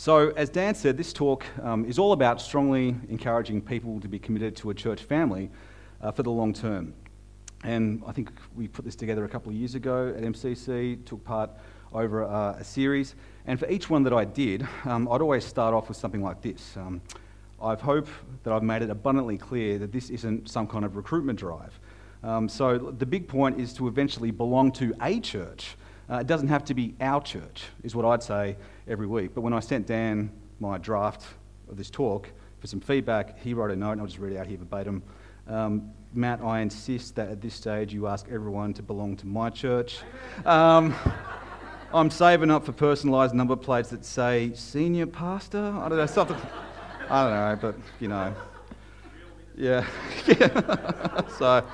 So, as Dan said, this talk um, is all about strongly encouraging people to be committed to a church family uh, for the long term. And I think we put this together a couple of years ago at MCC, took part over uh, a series. And for each one that I did, um, I'd always start off with something like this. Um, I hope that I've made it abundantly clear that this isn't some kind of recruitment drive. Um, so the big point is to eventually belong to a church. Uh, it doesn't have to be our church, is what I'd say every week. But when I sent Dan my draft of this talk for some feedback, he wrote a note, and I'll just read it out here verbatim. Um, Matt, I insist that at this stage you ask everyone to belong to my church. Um, I'm saving up for personalised number plates that say senior pastor. I don't know, something. I don't know, but you know. Yeah. so,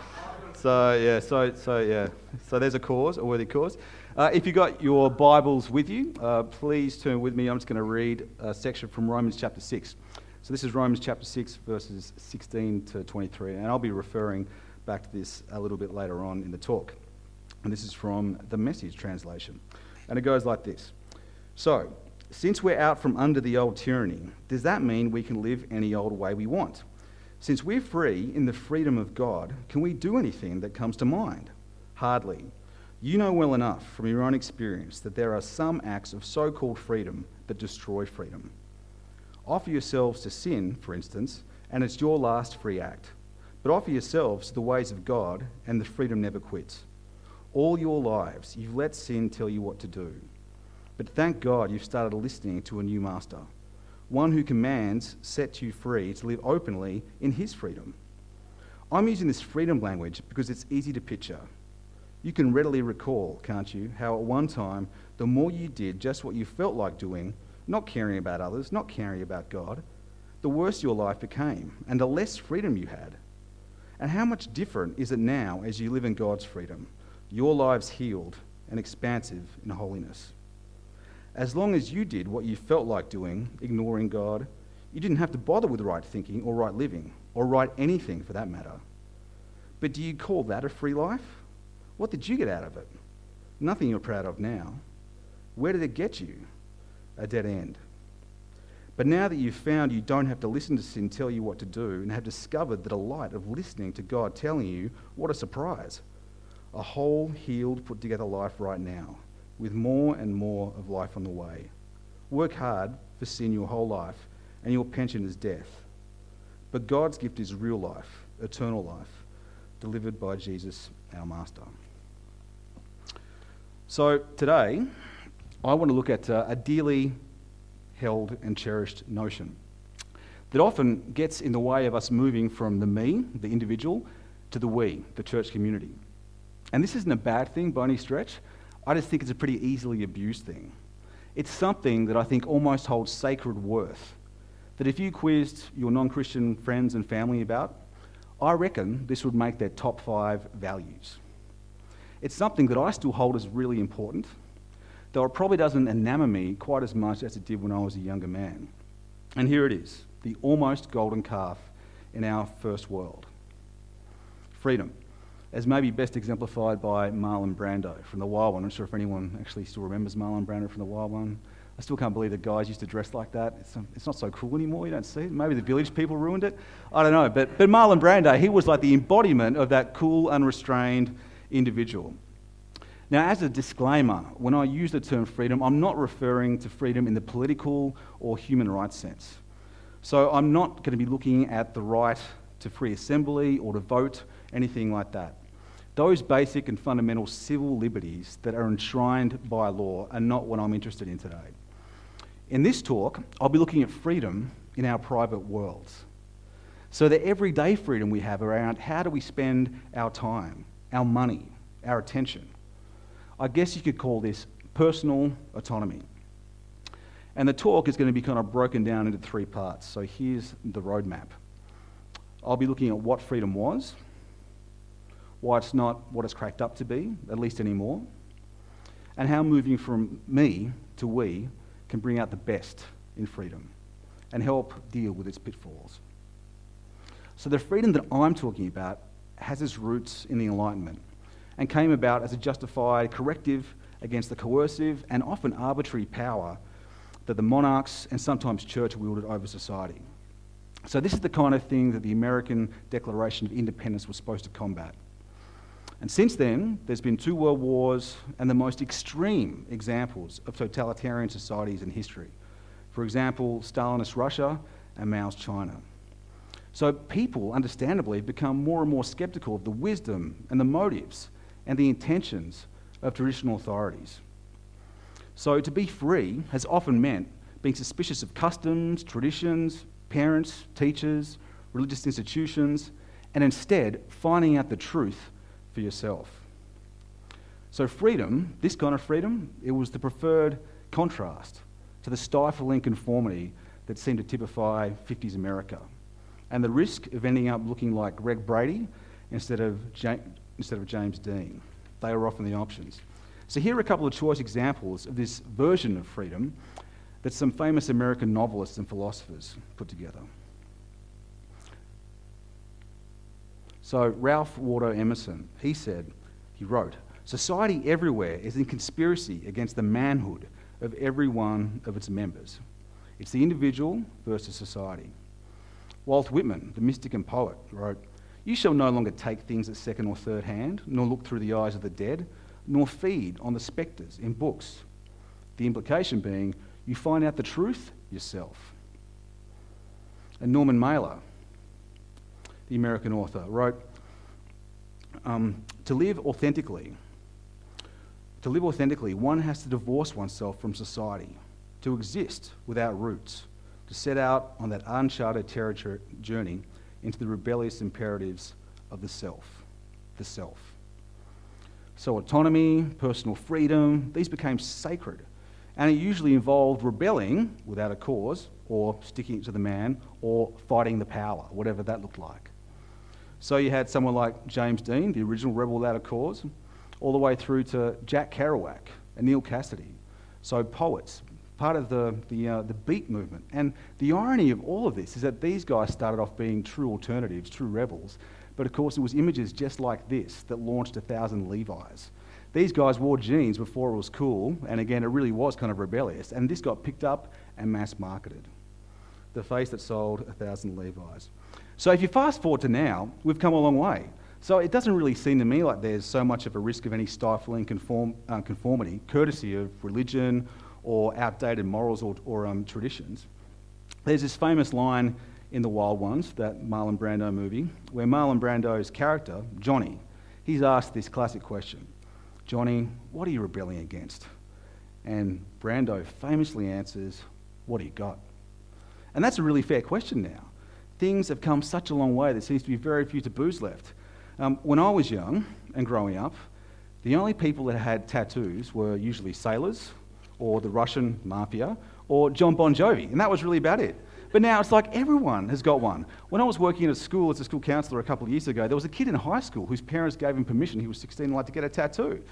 so yeah, so so yeah, so there's a cause, a worthy cause. Uh, if you've got your Bibles with you, uh, please turn with me. I'm just going to read a section from Romans chapter 6. So this is Romans chapter 6, verses 16 to 23, and I'll be referring back to this a little bit later on in the talk. And this is from the Message translation. And it goes like this So, since we're out from under the old tyranny, does that mean we can live any old way we want? Since we're free in the freedom of God, can we do anything that comes to mind? Hardly. You know well enough from your own experience that there are some acts of so called freedom that destroy freedom. Offer yourselves to sin, for instance, and it's your last free act. But offer yourselves to the ways of God, and the freedom never quits. All your lives, you've let sin tell you what to do. But thank God you've started listening to a new master, one who commands, sets you free to live openly in his freedom. I'm using this freedom language because it's easy to picture. You can readily recall, can't you, how at one time, the more you did just what you felt like doing, not caring about others, not caring about God, the worse your life became and the less freedom you had. And how much different is it now as you live in God's freedom, your lives healed and expansive in holiness? As long as you did what you felt like doing, ignoring God, you didn't have to bother with right thinking or right living, or right anything for that matter. But do you call that a free life? What did you get out of it? Nothing you're proud of now. Where did it get you? A dead end. But now that you've found you don't have to listen to sin tell you what to do and have discovered the delight of listening to God telling you, what a surprise. A whole, healed, put together life right now, with more and more of life on the way. Work hard for sin your whole life, and your pension is death. But God's gift is real life, eternal life, delivered by Jesus our Master. So today, I want to look at uh, a dearly held and cherished notion that often gets in the way of us moving from the me, the individual, to the we, the church community. And this isn't a bad thing by any stretch. I just think it's a pretty easily abused thing. It's something that I think almost holds sacred worth. That if you quizzed your non Christian friends and family about, I reckon this would make their top five values. It's something that I still hold as really important, though it probably doesn't enamour me quite as much as it did when I was a younger man. And here it is the almost golden calf in our first world freedom, as maybe best exemplified by Marlon Brando from The Wild One. I'm not sure if anyone actually still remembers Marlon Brando from The Wild One. I still can't believe that guys used to dress like that. It's, it's not so cool anymore. You don't see it. Maybe the village people ruined it. I don't know. But, but Marlon Brando, he was like the embodiment of that cool, unrestrained, individual. Now, as a disclaimer, when I use the term freedom, I'm not referring to freedom in the political or human rights sense. So I'm not going to be looking at the right to free assembly or to vote, anything like that. Those basic and fundamental civil liberties that are enshrined by law are not what I'm interested in today. In this talk, I'll be looking at freedom in our private worlds. So, the everyday freedom we have around how do we spend our time, our money, our attention. I guess you could call this personal autonomy. And the talk is going to be kind of broken down into three parts. So here's the roadmap. I'll be looking at what freedom was, why it's not what it's cracked up to be, at least anymore, and how moving from me to we can bring out the best in freedom and help deal with its pitfalls. So, the freedom that I'm talking about has its roots in the Enlightenment and came about as a justified corrective against the coercive and often arbitrary power that the monarchs and sometimes church wielded over society. So, this is the kind of thing that the American Declaration of Independence was supposed to combat. And since then, there's been two world wars and the most extreme examples of totalitarian societies in history. For example, Stalinist Russia and Mao's China. So people, understandably, become more and more skeptical of the wisdom and the motives and the intentions of traditional authorities. So to be free has often meant being suspicious of customs, traditions, parents, teachers, religious institutions, and instead finding out the truth for yourself. So, freedom, this kind of freedom, it was the preferred contrast to the stifling conformity that seemed to typify 50s America and the risk of ending up looking like Greg Brady instead of, instead of James Dean. They are often the options. So, here are a couple of choice examples of this version of freedom that some famous American novelists and philosophers put together. So, Ralph Waldo Emerson, he said, he wrote, Society everywhere is in conspiracy against the manhood of every one of its members. It's the individual versus society. Walt Whitman, the mystic and poet, wrote, You shall no longer take things at second or third hand, nor look through the eyes of the dead, nor feed on the spectres in books. The implication being, you find out the truth yourself. And Norman Mailer, the American author, wrote um, To live authentically, to live authentically, one has to divorce oneself from society, to exist without roots, set out on that uncharted territory journey into the rebellious imperatives of the self, the self. So, autonomy, personal freedom, these became sacred. And it usually involved rebelling without a cause, or sticking it to the man, or fighting the power, whatever that looked like. So you had someone like James Dean, the original rebel without a cause, all the way through to Jack Kerouac and Neal Cassady. So poets, part of the, the, uh, the beat movement. And the irony of all of this is that these guys started off being true alternatives, true rebels. But of course, it was images just like this that launched a thousand Levi's. These guys wore jeans before it was cool, and again, it really was kind of rebellious. And this got picked up and mass marketed. The face that sold a thousand Levi's. So if you fast forward to now, we've come a long way. So it doesn't really seem to me like there's so much of a risk of any stifling conform, uh, conformity, courtesy of religion or outdated morals or, or um, traditions. There's this famous line in The Wild Ones, that Marlon Brando movie, where Marlon Brando's character, Johnny, he's asked this classic question Johnny, what are you rebelling against? And Brando famously answers, What do you got? And that's a really fair question now things have come such a long way, there seems to be very few taboos left. Um, when I was young and growing up, the only people that had tattoos were usually sailors or the Russian mafia or Jon Bon Jovi, and that was really about it. But now it's like everyone has got one. When I was working at a school as a school counsellor a couple of years ago, there was a kid in high school whose parents gave him permission, he was 16, like to get a tattoo.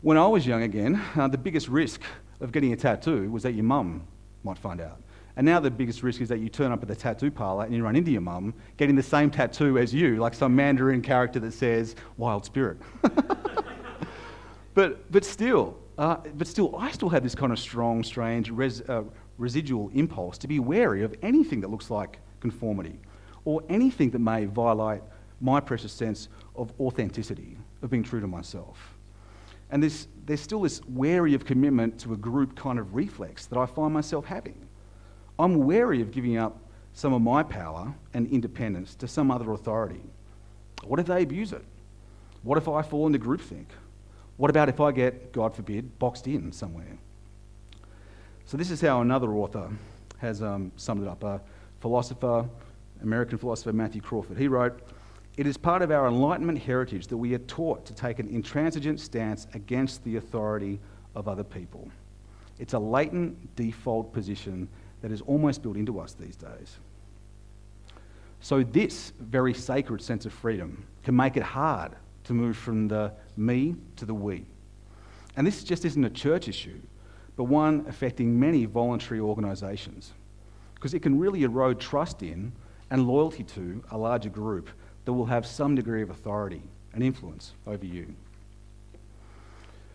When I was young again, uh, the biggest risk of getting a tattoo was that your mum might find out. And now the biggest risk is that you turn up at the tattoo parlor and you run into your mum getting the same tattoo as you, like some Mandarin character that says "Wild Spirit." but but still, uh, but still, I still have this kind of strong, strange res, uh, residual impulse to be wary of anything that looks like conformity, or anything that may violate my precious sense of authenticity, of being true to myself. And there's, there's still this wary of commitment to a group kind of reflex that I find myself having. I'm wary of giving up some of my power and independence to some other authority. What if they abuse it? What if I fall into groupthink? What about if I get, God forbid, boxed in somewhere? So, this is how another author has um, summed it up a philosopher, American philosopher Matthew Crawford. He wrote, It is part of our Enlightenment heritage that we are taught to take an intransigent stance against the authority of other people. It's a latent default position that is almost built into us these days. So, this very sacred sense of freedom can make it hard to move from the me to the we. And this just isn't a church issue, but one affecting many voluntary organisations, because it can really erode trust in and loyalty to a larger group that will have some degree of authority and influence over you.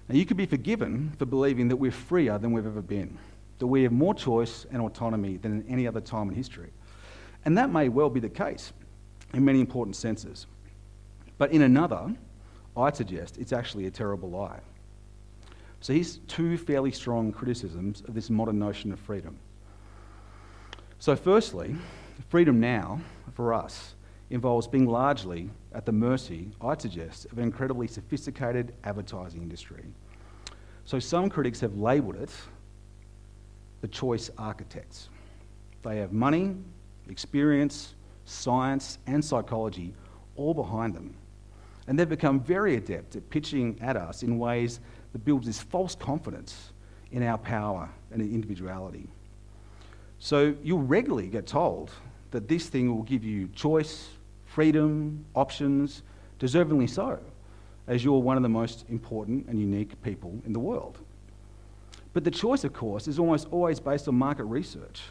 Now, you could be forgiven for believing that we're freer than we've ever been that we have more choice and autonomy than in any other time in history. And that may well be the case in many important senses. But in another, I'd suggest it's actually a terrible lie. So here's two fairly strong criticisms of this modern notion of freedom. So, firstly, freedom now, for us, involves being largely at the mercy, I'd suggest, of an incredibly sophisticated advertising industry. So, some critics have labelled it the choice architects. They have money, experience, science, and psychology all behind them. And they've become very adept at pitching at us in ways that builds this false confidence in our power and individuality. So you'll regularly get told that this thing will give you choice, freedom, options, deservingly so, as you're one of the most important and unique people in the world. But the choice, of course, is almost always based on market research.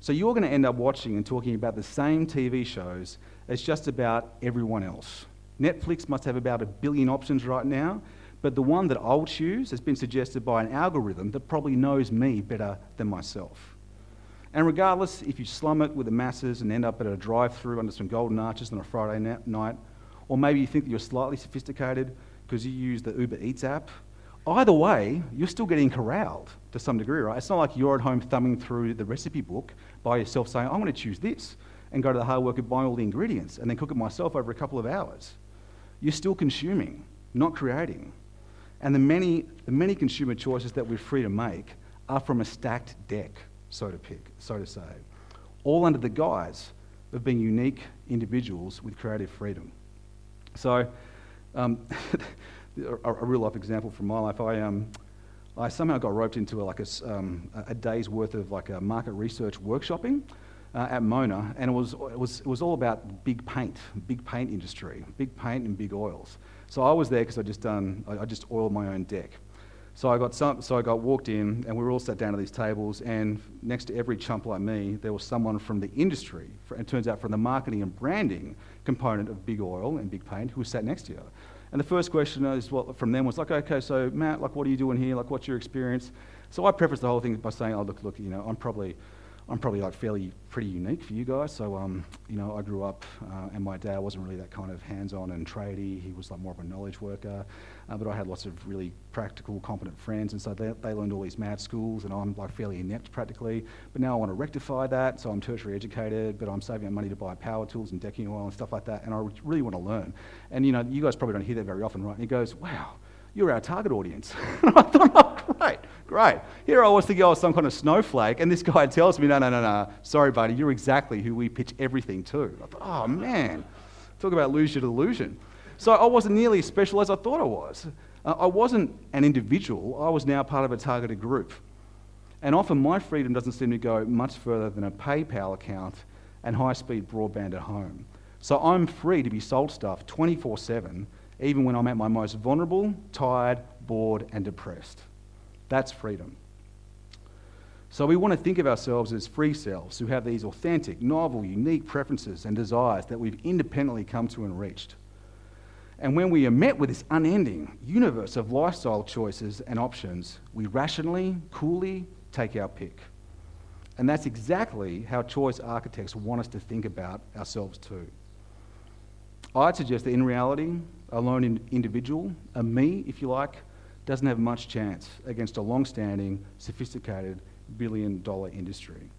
So you're going to end up watching and talking about the same TV shows as just about everyone else. Netflix must have about a billion options right now, but the one that I'll choose has been suggested by an algorithm that probably knows me better than myself. And regardless if you slum it with the masses and end up at a drive through under some golden arches on a Friday night, or maybe you think that you're slightly sophisticated because you use the Uber Eats app, either way, you're still getting corralled to some degree, right? It's not like you're at home thumbing through the recipe book by yourself saying, I'm going to choose this and go to the hard work of buying all the ingredients and then cook it myself over a couple of hours. You're still consuming, not creating. And the many, the many consumer choices that we're free to make are from a stacked deck, so to pick, so to say, all under the guise of being unique individuals with creative freedom. So, um, a, a, real life example from my life, I, um, I somehow got roped into a, like a, um, a day's worth of like a market research workshopping uh, at Mona, and it was, it, was, it was all about big paint, big paint industry, big paint and big oils. So I was there because I just done, I, I just oiled my own deck. So I got some, so I got walked in, and we were all sat down at these tables, and next to every chump like me, there was someone from the industry, and it turns out from the marketing and branding component of Big Oil and Big Paint, who was sat next to you. And the first question is, well, from them was like, okay, so Matt, like, what are you doing here? Like, what's your experience? So I prefaced the whole thing by saying, oh, look, look, you know, I'm probably I'm probably like fairly pretty unique for you guys. So, um, you know, I grew up uh, and my dad wasn't really that kind of hands-on and tradey. He was like more of a knowledge worker. Uh, but I had lots of really practical, competent friends, and so they, they learned all these mad schools, and I'm like fairly inept practically. But now I want to rectify that, so I'm tertiary educated, but I'm saving up money to buy power tools and decking oil and stuff like that, and I really want to learn. And you know, you guys probably don't hear that very often, right? And he goes, "Wow." You're our target audience. I thought, oh, great, great. Here I was thinking I was some kind of snowflake, and this guy tells me, no, no, no, no, sorry, buddy, you're exactly who we pitch everything to. I thought, oh, man, talk about lose your delusion. So I wasn't nearly as special as I thought I was. Uh, I wasn't an individual, I was now part of a targeted group. And often my freedom doesn't seem to go much further than a PayPal account and high speed broadband at home. So I'm free to be sold stuff 24 7 even when I'm at my most vulnerable, tired, bored, and depressed. That's freedom. So we want to think of ourselves as free selves who have these authentic, novel, unique preferences and desires that we've independently come to and reached. And when we are met with this unending universe of lifestyle choices and options, we rationally, coolly take our pick. And that's exactly how choice architects want us to think about ourselves too. I'd suggest that in reality, a lone individual, a me, if you like, doesn't have much chance against a long standing, sophisticated, billion dollar industry.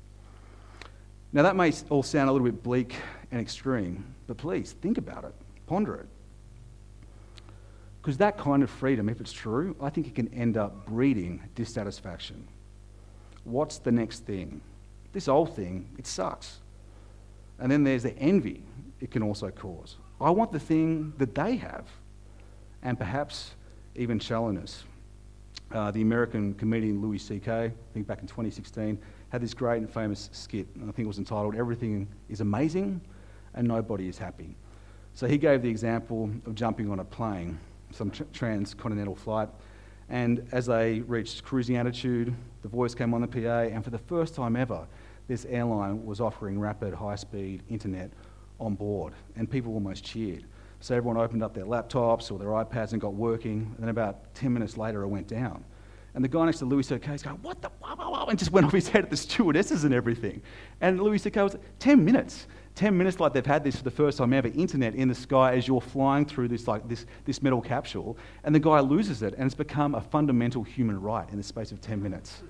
Now, that may all sound a little bit bleak and extreme, but please think about it, ponder it. Because that kind of freedom, if it's true, I think it can end up breeding dissatisfaction. What's the next thing? This old thing, it sucks. And then there's the envy it can also cause. I want the thing that they have, and perhaps even shallowness. Uh, the American comedian Louis C.K., I think back in 2016, had this great and famous skit, and I think it was entitled Everything is Amazing and Nobody is Happy. So he gave the example of jumping on a plane, some tr- transcontinental flight, and as they reached cruising altitude, the voice came on the PA, and for the first time ever, this airline was offering rapid high speed internet on board, and people almost cheered. So everyone opened up their laptops or their iPads and got working, and then about 10 minutes later it went down. And the guy next to Louis C.K. is going, What the? Wah, and just went off his head at the stewardesses and everything. And Louis C.K. was 10 minutes. 10 minutes like they've had this for the first time ever, internet in the sky as you're flying through this, like, this, this metal capsule. And the guy loses it, and it's become a fundamental human right in the space of 10 minutes.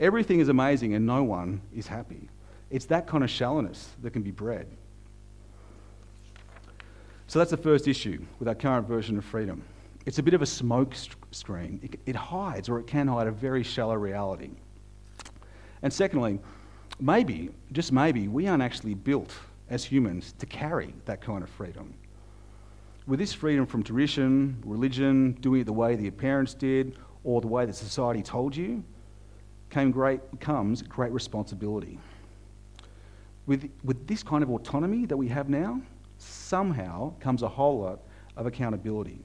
Everything is amazing, and no one is happy. It's that kind of shallowness that can be bred. So that's the first issue with our current version of freedom. It's a bit of a smoke screen. It, hides, or it can hide, a very shallow reality. And secondly, maybe, just maybe, we aren't actually built as humans to carry that kind of freedom. With this freedom from tradition, religion, doing it the way your parents did, or the way that society told you, came great, comes great responsibility. With, with this kind of autonomy that we have now, somehow comes a whole lot of accountability.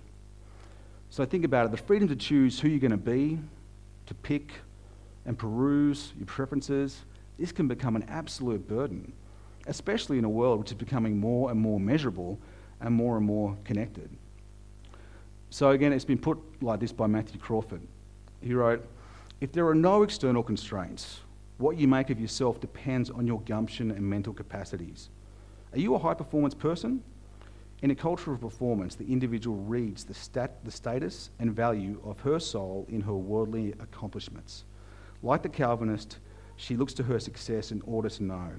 So think about it the freedom to choose who you're going to be, to pick and peruse your preferences, this can become an absolute burden, especially in a world which is becoming more and more measurable and more and more connected. So, again, it's been put like this by Matthew Crawford. He wrote, If there are no external constraints, what you make of yourself depends on your gumption and mental capacities. Are you a high performance person? In a culture of performance, the individual reads the, stat, the status and value of her soul in her worldly accomplishments. Like the Calvinist, she looks to her success in order to know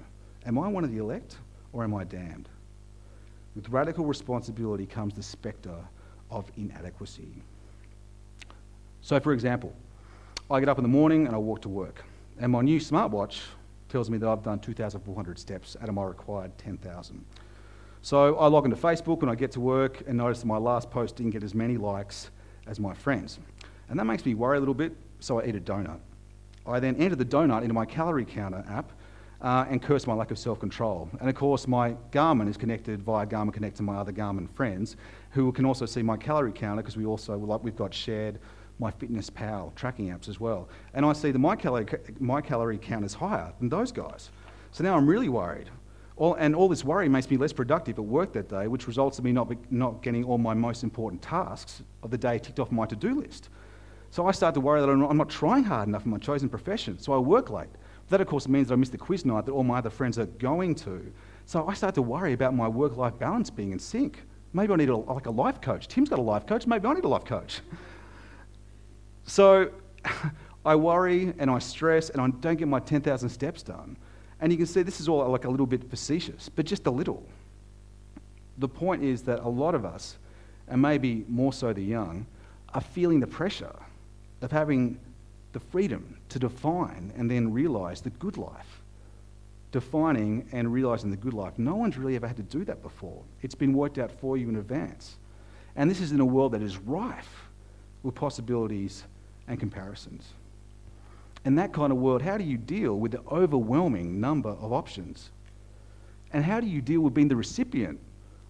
Am I one of the elect or am I damned? With radical responsibility comes the spectre of inadequacy. So, for example, I get up in the morning and I walk to work, and my new smartwatch tells me that I've done 2,400 steps out of my required 10,000. So I log into Facebook and I get to work and notice that my last post didn't get as many likes as my friends. And that makes me worry a little bit, so I eat a donut. I then enter the donut into my calorie counter app uh, and curse my lack of self control. And of course, my Garmin is connected via Garmin Connect to my other Garmin friends who can also see my calorie counter because we also, like, we've got shared MyFitnessPal tracking apps as well. And I see that my calorie, my calorie count is higher than those guys. So now I'm really worried. All, and all this worry makes me less productive at work that day, which results in me not, not getting all my most important tasks of the day ticked off my to do list. So I start to worry that I'm not, I'm not, trying hard enough in my chosen profession, so I work late. That, of course, means that I miss the quiz night that all my other friends are going to. So I start to worry about my work life balance being in sync. Maybe I need a, like a life coach. Tim's got a life coach, maybe I need a life coach. So I worry and I stress and I don't get my 10,000 steps done. And you can see this is all like a little bit facetious, but just a little. The point is that a lot of us, and maybe more so the young, are feeling the pressure of having the freedom to define and then realize the good life. Defining and realizing the good life. No one's really ever had to do that before. It's been worked out for you in advance. And this is in a world that is rife with possibilities and comparisons. In that kind of world, how do you deal with the overwhelming number of options? And how do you deal with being the recipient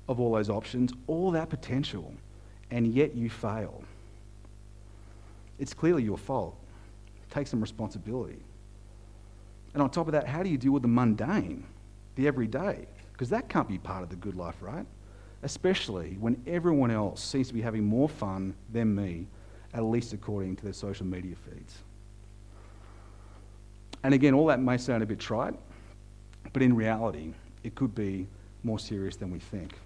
of all those options, all that potential, and yet you fail? It's clearly your fault. Take some responsibility. And on top of that, how do you deal with the mundane, the everyday? Because that can't be part of the good life, right? Especially when everyone else seems to be having more fun than me at least according to their social media feeds. And again, all that may sound a bit trite, but in reality, it could be more serious than we think.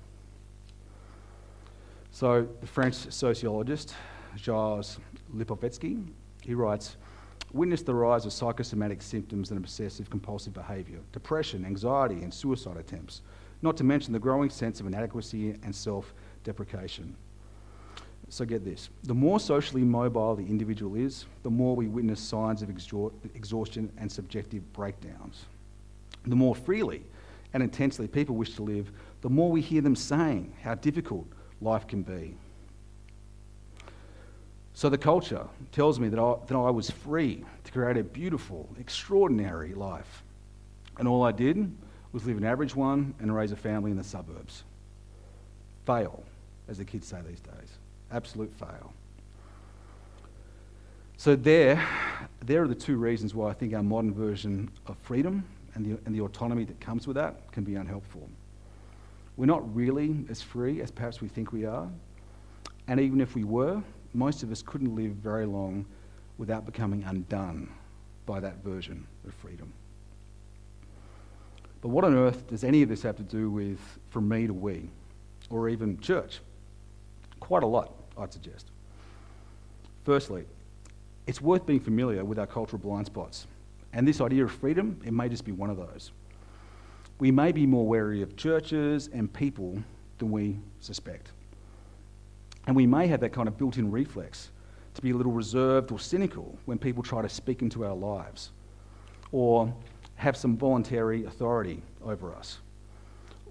So, the French sociologist Gilles Lipovetsky, he writes, witnessed the rise of psychosomatic symptoms and obsessive compulsive behaviour, depression, anxiety, and suicide attempts, not to mention the growing sense of inadequacy and self deprecation. So get this the more socially mobile the individual is, the more we witness signs of exhaustion and subjective breakdowns. The more freely and intensely people wish to live, the more we hear them saying how difficult life can be. So the culture tells me that I, that I was free to create a beautiful, extraordinary life. And all I did was live an average one and raise a family in the suburbs. Fail, as the kids say these days absolute fail. So, there, there are the two reasons why I think our modern version of freedom and the, and the autonomy that comes with that can be unhelpful. We're not really as free as perhaps we think we are. And even if we were, most of us couldn't live very long without becoming undone by that version of freedom. But what on earth does any of this have to do with from me to we, or even church? Quite a lot, I'd suggest. Firstly, it's worth being familiar with our cultural blind spots. And this idea of freedom, it may just be one of those. We may be more wary of churches and people than we suspect. And we may have that kind of built in reflex to be a little reserved or cynical when people try to speak into our lives or have some voluntary authority over us.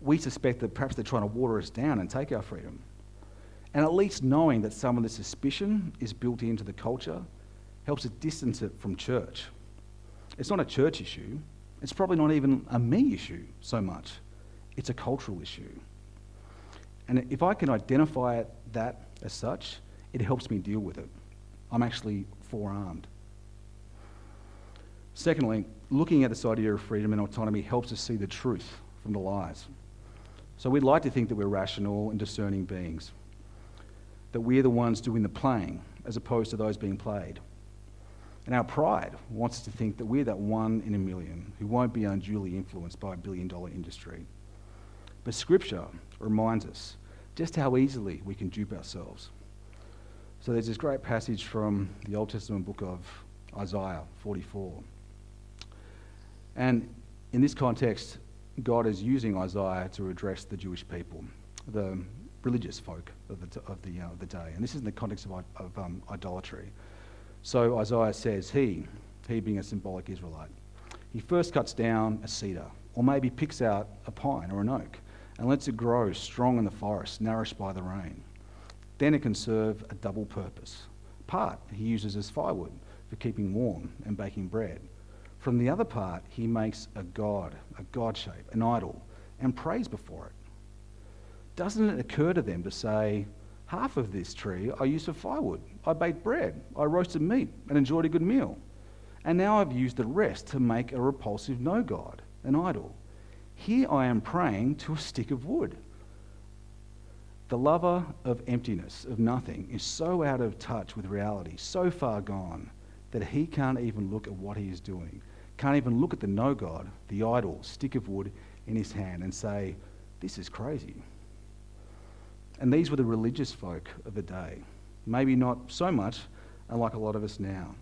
We suspect that perhaps they're trying to water us down and take our freedom. And at least knowing that some of the suspicion is built into the culture helps to distance it from church. It's not a church issue, it's probably not even a me issue so much. It's a cultural issue. And if I can identify that as such, it helps me deal with it. I'm actually forearmed. Secondly, looking at this idea of freedom and autonomy helps us see the truth from the lies. So we'd like to think that we're rational and discerning beings, that we're the ones doing the playing as opposed to those being played. And our pride wants us to think that we're that one in a million who won't be unduly influenced by a billion dollar industry. But Scripture reminds us just how easily we can dupe ourselves. So there's this great passage from the Old Testament book of Isaiah 44. And in this context, God is using Isaiah to address the Jewish people, the religious folk of the, of the, uh, the day. And this is in the context of, of um, idolatry. So Isaiah says, He, he being a symbolic Israelite, he first cuts down a cedar, or maybe picks out a pine or an oak, and lets it grow strong in the forest, nourished by the rain. Then it can serve a double purpose. Part he uses as firewood for keeping warm and baking bread. From the other part, he makes a god, a god shape, an idol, and prays before it. Doesn't it occur to them to say, Half of this tree I used for firewood. I baked bread. I roasted meat and enjoyed a good meal. And now I've used the rest to make a repulsive no God, an idol. Here I am praying to a stick of wood. The lover of emptiness, of nothing, is so out of touch with reality, so far gone, that he can't even look at what he is doing. Can't even look at the no God, the idol, stick of wood in his hand, and say, This is crazy. And these were the religious folk of the day. Maybe not so much uh, like a lot of us now.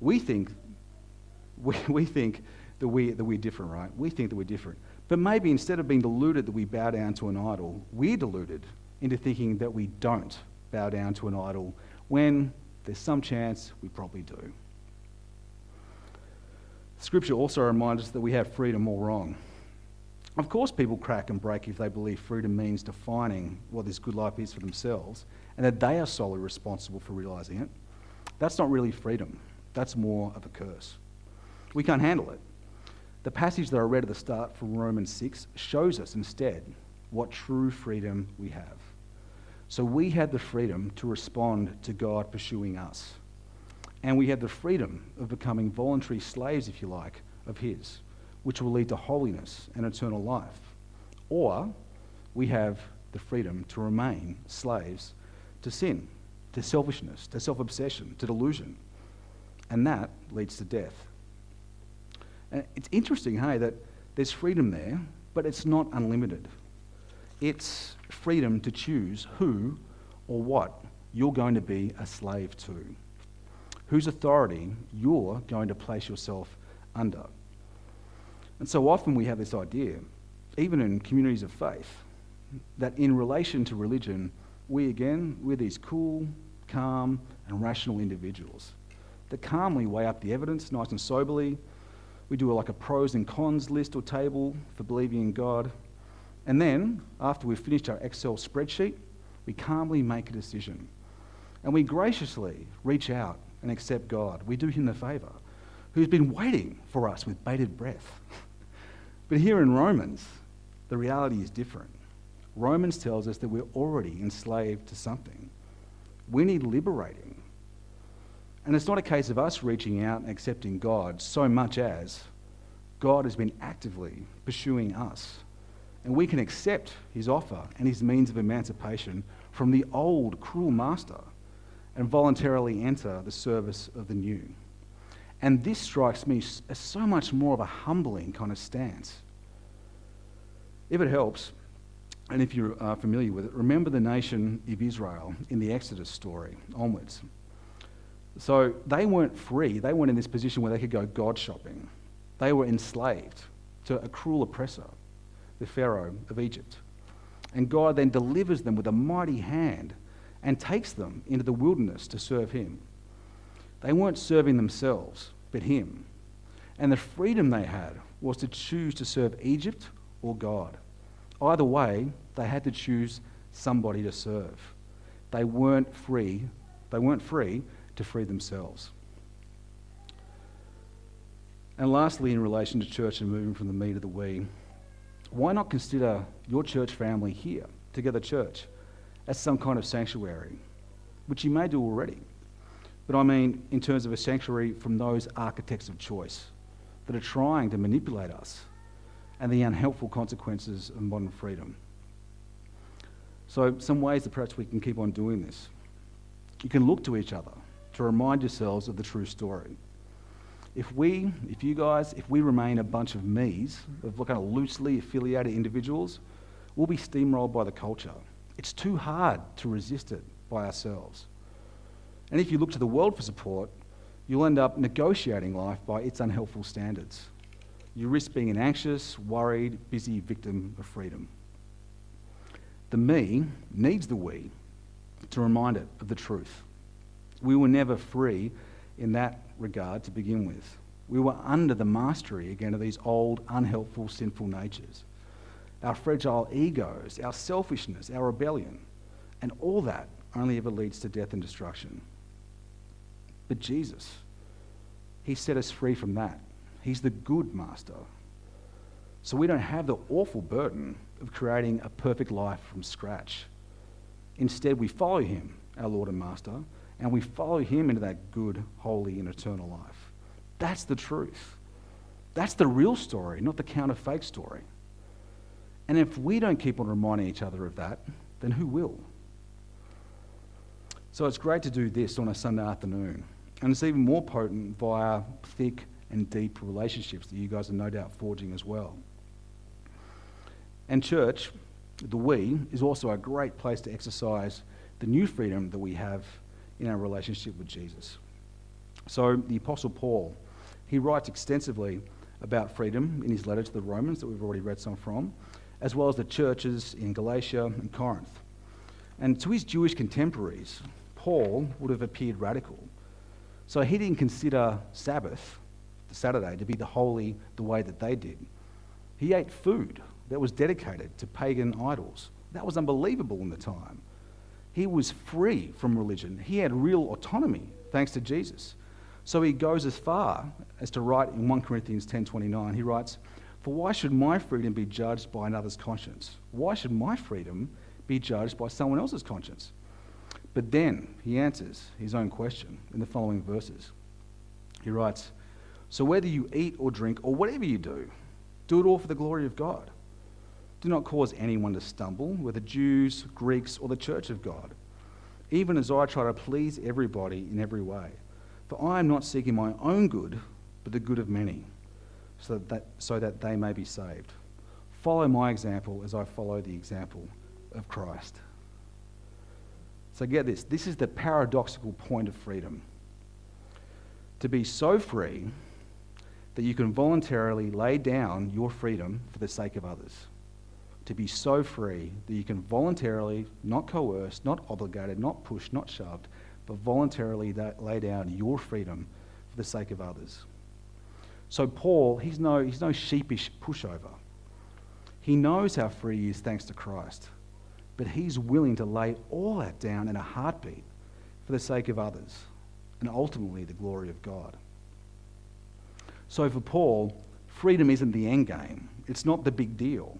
We think, we, we think that, we, that we're different, right? We think that we're different. But maybe instead of being deluded that we bow down to an idol, we're deluded into thinking that we don't bow down to an idol when there's some chance we probably do. Scripture also reminds us that we have freedom all wrong. Of course, people crack and break if they believe freedom means defining what this good life is for themselves and that they are solely responsible for realizing it. That's not really freedom, that's more of a curse. We can't handle it. The passage that I read at the start from Romans 6 shows us instead what true freedom we have. So we had the freedom to respond to God pursuing us. And we had the freedom of becoming voluntary slaves, if you like, of His which will lead to holiness and eternal life. Or we have the freedom to remain slaves to sin, to selfishness, to self obsession, to delusion. And that leads to death. And it's interesting, hey, that there's freedom there, but it's not unlimited. It's freedom to choose who or what you're going to be a slave to, whose authority you're going to place yourself under. And so often we have this idea, even in communities of faith, that in relation to religion, we again, we're these cool, calm, and rational individuals that calmly weigh up the evidence nice and soberly. We do like a pros and cons list or table for believing in God. And then, after we've finished our Excel spreadsheet, we calmly make a decision. And we graciously reach out and accept God. We do Him the favour, who's been waiting for us with bated breath. But here in Romans, the reality is different. Romans tells us that we're already enslaved to something. We need liberating. And it's not a case of us reaching out and accepting God so much as God has been actively pursuing us. And we can accept his offer and his means of emancipation from the old cruel master and voluntarily enter the service of the new. And this strikes me as so much more of a humbling kind of stance. If it helps, and if you're uh, familiar with it, remember the nation of Israel in the Exodus story onwards. So they weren't free. They weren't in this position where they could go God shopping. They were enslaved to a cruel oppressor, the Pharaoh of Egypt. And God then delivers them with a mighty hand and takes them into the wilderness to serve Him. They weren't serving themselves, but Him. And the freedom they had was to choose to serve Egypt or God. Either way, they had to choose somebody to serve. They weren't free. They weren't free to free themselves. And lastly, in relation to church and moving from the me to the we, why not consider your church family here, Together Church, as some kind of sanctuary, which you may do already? But I mean, in terms of a sanctuary from those architects of choice that are trying to manipulate us and the unhelpful consequences of modern freedom. So, some ways that perhaps we can keep on doing this. You can look to each other to remind yourselves of the true story. If we, if you guys, if we remain a bunch of me's, of kind of loosely affiliated individuals, we'll be steamrolled by the culture. It's too hard to resist it by ourselves. And if you look to the world for support, you'll end up negotiating life by its unhelpful standards. You risk being an anxious, worried, busy victim of freedom. The me needs the we to remind it of the truth. We were never free in that regard to begin with. We were under the mastery again of these old, unhelpful, sinful natures. Our fragile egos, our selfishness, our rebellion, and all that only ever leads to death and destruction. But Jesus, He set us free from that. He's the good master. So we don't have the awful burden of creating a perfect life from scratch. Instead, we follow Him, our Lord and Master, and we follow Him into that good, holy, and eternal life. That's the truth. That's the real story, not the counterfeit story. And if we don't keep on reminding each other of that, then who will? So it's great to do this on a Sunday afternoon. And it's even more potent via thick and deep relationships that you guys are no doubt forging as well. And church, the we, is also a great place to exercise the new freedom that we have in our relationship with Jesus. So the Apostle Paul, he writes extensively about freedom in his letter to the Romans that we've already read some from, as well as the churches in Galatia and Corinth. And to his Jewish contemporaries, Paul would have appeared radical. So he didn't consider Sabbath, the Saturday, to be the holy the way that they did. He ate food that was dedicated to pagan idols. That was unbelievable in the time. He was free from religion. He had real autonomy thanks to Jesus. So he goes as far as to write in 1 Corinthians 10:29. He writes, "For why should my freedom be judged by another's conscience? Why should my freedom be judged by someone else's conscience?" But then he answers his own question in the following verses. He writes, So whether you eat or drink or whatever you do, do it all for the glory of God. Do not cause anyone to stumble, whether Jews, Greeks, or the church of God, even as I try to please everybody in every way. For I am not seeking my own good, but the good of many, so that, so that they may be saved. Follow my example as I follow the example of Christ. So get this this is the paradoxical point of freedom. To be so free that you can voluntarily lay down your freedom for the sake of others to be so free that you can voluntarily, not coerced, not obligated, not pushed, not shoved, but voluntarily lay down your freedom for the sake of others. So Paul, he's no, he's no sheepish pushover. He knows how free he is thanks to Christ, but he's willing to lay all that down in a heartbeat for the sake of others and ultimately the glory of God. So for Paul, freedom isn't the end game. It's not the big deal.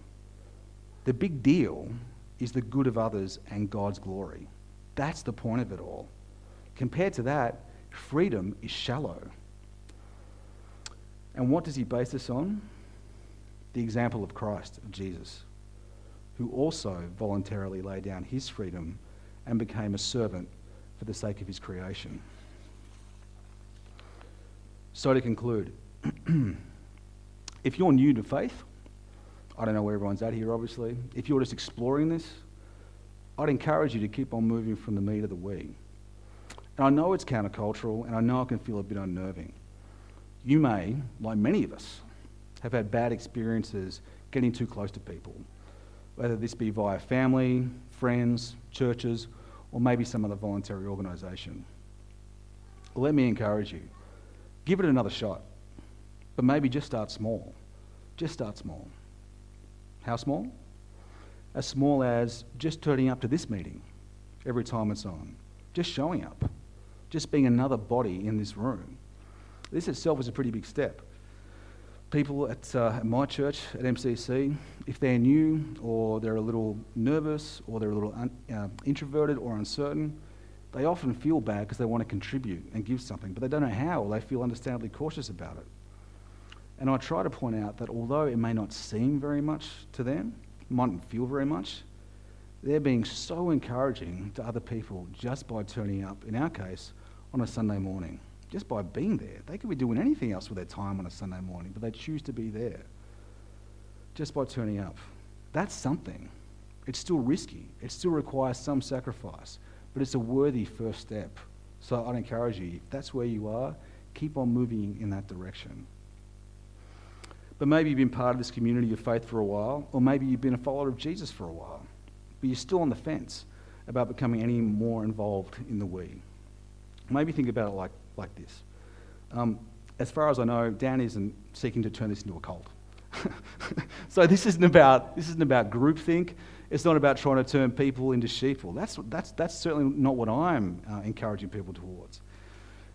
The big deal is the good of others and God's glory. That's the point of it all. Compared to that, freedom is shallow. And what does he base this on? The example of Christ, of Jesus, who also voluntarily laid down his freedom and became a servant for the sake of his creation. So, to conclude, if you're new to faith, I don't know where everyone's at here, obviously. If you're just exploring this, I'd encourage you to keep on moving from the me to the we. And I know it's countercultural, and I know it can feel a bit unnerving. You may, like many of us, have had bad experiences getting too close to people, whether this be via family, friends, churches, or maybe some other voluntary organisation. Let me encourage you give it another shot, but maybe just start small. Just start small. How small? As small as just turning up to this meeting every time it's on, just showing up, just being another body in this room. This itself is a pretty big step. People at, uh, my church, at MCC, if they're new or they're a little nervous or they're a little un- uh, introverted or uncertain, they often feel bad because they want to contribute and give something, but they don't know how or they feel understandably cautious about it. And I try to point out that although it may not seem very much to them, mightn't feel very much, they're being so encouraging to other people just by turning up, in our case, on a Sunday morning. Just by being there. They could be doing anything else with their time on a Sunday morning, but they choose to be there. Just by turning up. That's something. It's still risky. It still requires some sacrifice, but it's a worthy first step. So I'd encourage you, if that's where you are, keep on moving in that direction. But maybe you've been part of this community of faith for a while, or maybe you've been a follower of Jesus for a while, but you're still on the fence about becoming any more involved in the we. Maybe think about it like, like this. Um, as far as I know, Dan isn't seeking to turn this into a cult. so this isn't about this isn't about groupthink. It's not about trying to turn people into sheeple. That's, that's, that's certainly not what I'm uh, encouraging people towards.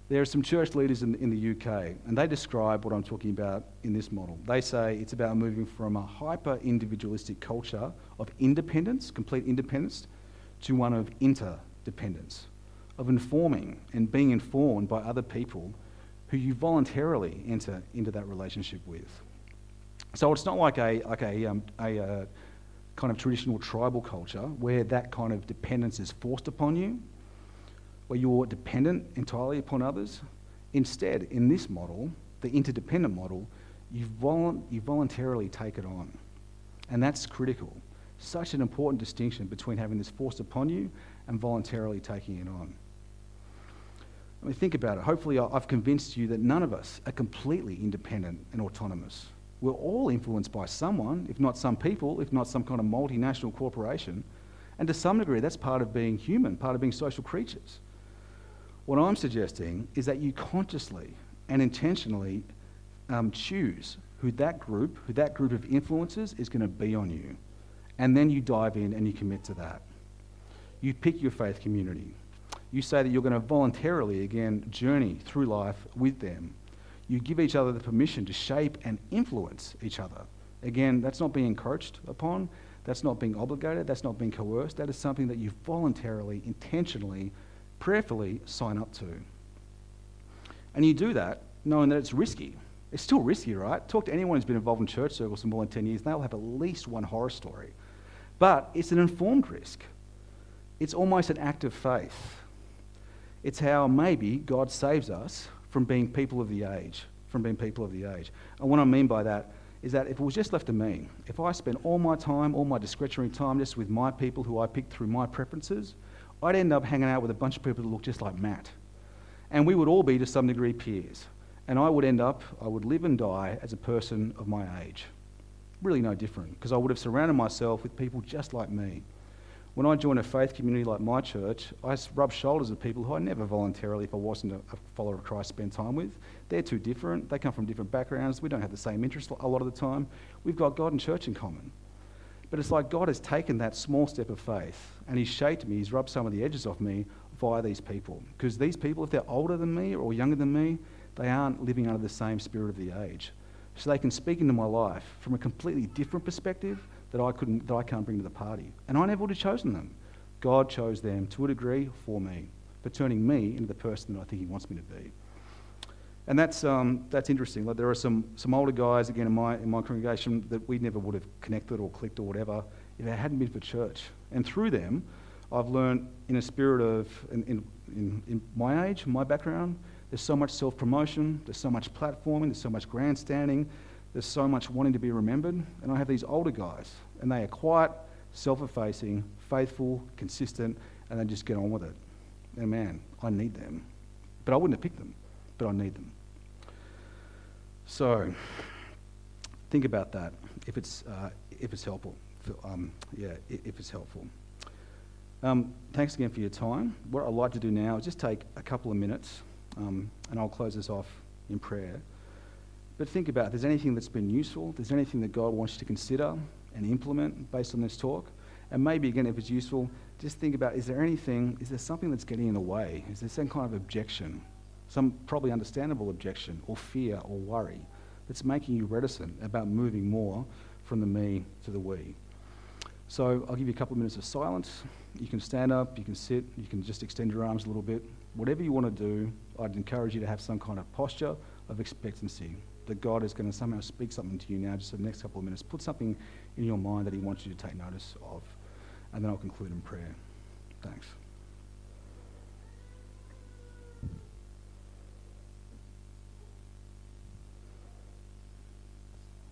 There are some church leaders in, in the UK, and they describe what I'm talking about in this model. They say it's about moving from a hyper individualistic culture of independence, complete independence, to one of interdependence, of informing and being informed by other people who you voluntarily enter into that relationship with. So it's not like a, like a, um, a, uh, kind of traditional tribal culture where that kind of dependence is forced upon you, where you're dependent entirely upon others. Instead, in this model, the interdependent model, you, volu- you voluntarily take it on. And that's critical. Such an important distinction between having this forced upon you and voluntarily taking it on. I mean, think about it. Hopefully, I've convinced you that none of us are completely independent and autonomous. We're all influenced by someone, if not some people, if not some kind of multinational corporation. And to some degree, that's part of being human, part of being social creatures. What I'm suggesting is that you consciously and intentionally um, choose who that group, who that group of influences is going to be on you. And then you dive in and you commit to that. You pick your faith community. You say that you're going to voluntarily, again, journey through life with them you give each other the permission to shape and influence each other. Again, that's not being encouraged upon, that's not being obligated, that's not being coerced. That is something that you voluntarily, intentionally, prayerfully sign up to. And you do that knowing that it's risky. It's still risky, right? Talk to anyone who's been involved in church circles for more than 10 years, and they'll have at least one horror story. But it's an informed risk. It's almost an act of faith. It's how maybe God saves us from being people of the age, from being people of the age. And what I mean by that is that if it was just left to me, if I spent all my time, all my discretionary time just with my people who I picked through my preferences, I'd end up hanging out with a bunch of people that look just like Matt. And we would all be, to some degree, peers. And I would end up, I would live and die as a person of my age. Really no different, because I would have surrounded myself with people just like me. When I join a faith community like my church, I rub shoulders with people who I never voluntarily, if I wasn't a, follower of Christ, spend time with. They're too different. They come from different backgrounds. We don't have the same interests a lot of the time. We've got God and church in common. But it's like God has taken that small step of faith and He's shaped me, He's rubbed some of the edges off me via these people. Because these people, if they're older than me or younger than me, they aren't living under the same spirit of the age. So they can speak into my life from a completely different perspective that I, couldn't, that I can't bring to the party. And I never would have chosen them. God chose them to a degree for me, for turning me into the person that I think He wants me to be. And that's, um, that's interesting. Like there are some, some older guys, again, in my, in my congregation that we never would have connected or clicked or whatever if it hadn't been for church. And through them, I've learned in a spirit of, in, in in, in my age, my background, there's so much self promotion, there's so much platforming, there's so much grandstanding, there's so much wanting to be remembered. And I have these older guys, and they are quiet, self effacing, faithful, consistent, and they just get on with it. And man, I need them. But I wouldn't have picked them, but I need them. So, think about that if it's, uh, if it's helpful. Um, yeah, if it's helpful. Um, thanks again for your time. What I'd like to do now is just take a couple of minutes um, and I'll close this off in prayer. But think about if there's anything that's been useful, there's anything that God wants you to consider and implement based on this talk. And maybe, again, if it's useful, just think about is there anything, is there something that's getting in the way? Is there some kind of objection, some probably understandable objection, or fear, or worry that's making you reticent about moving more from the me to the we? So I'll give you a couple of minutes of silence. You can stand up, you can sit, you can just extend your arms a little bit. Whatever you want to do, I'd encourage you to have some kind of posture of expectancy that God is going to somehow speak something to you now, just for the next couple of minutes. Put something in your mind that He wants you to take notice of. And then I'll conclude in prayer. Thanks.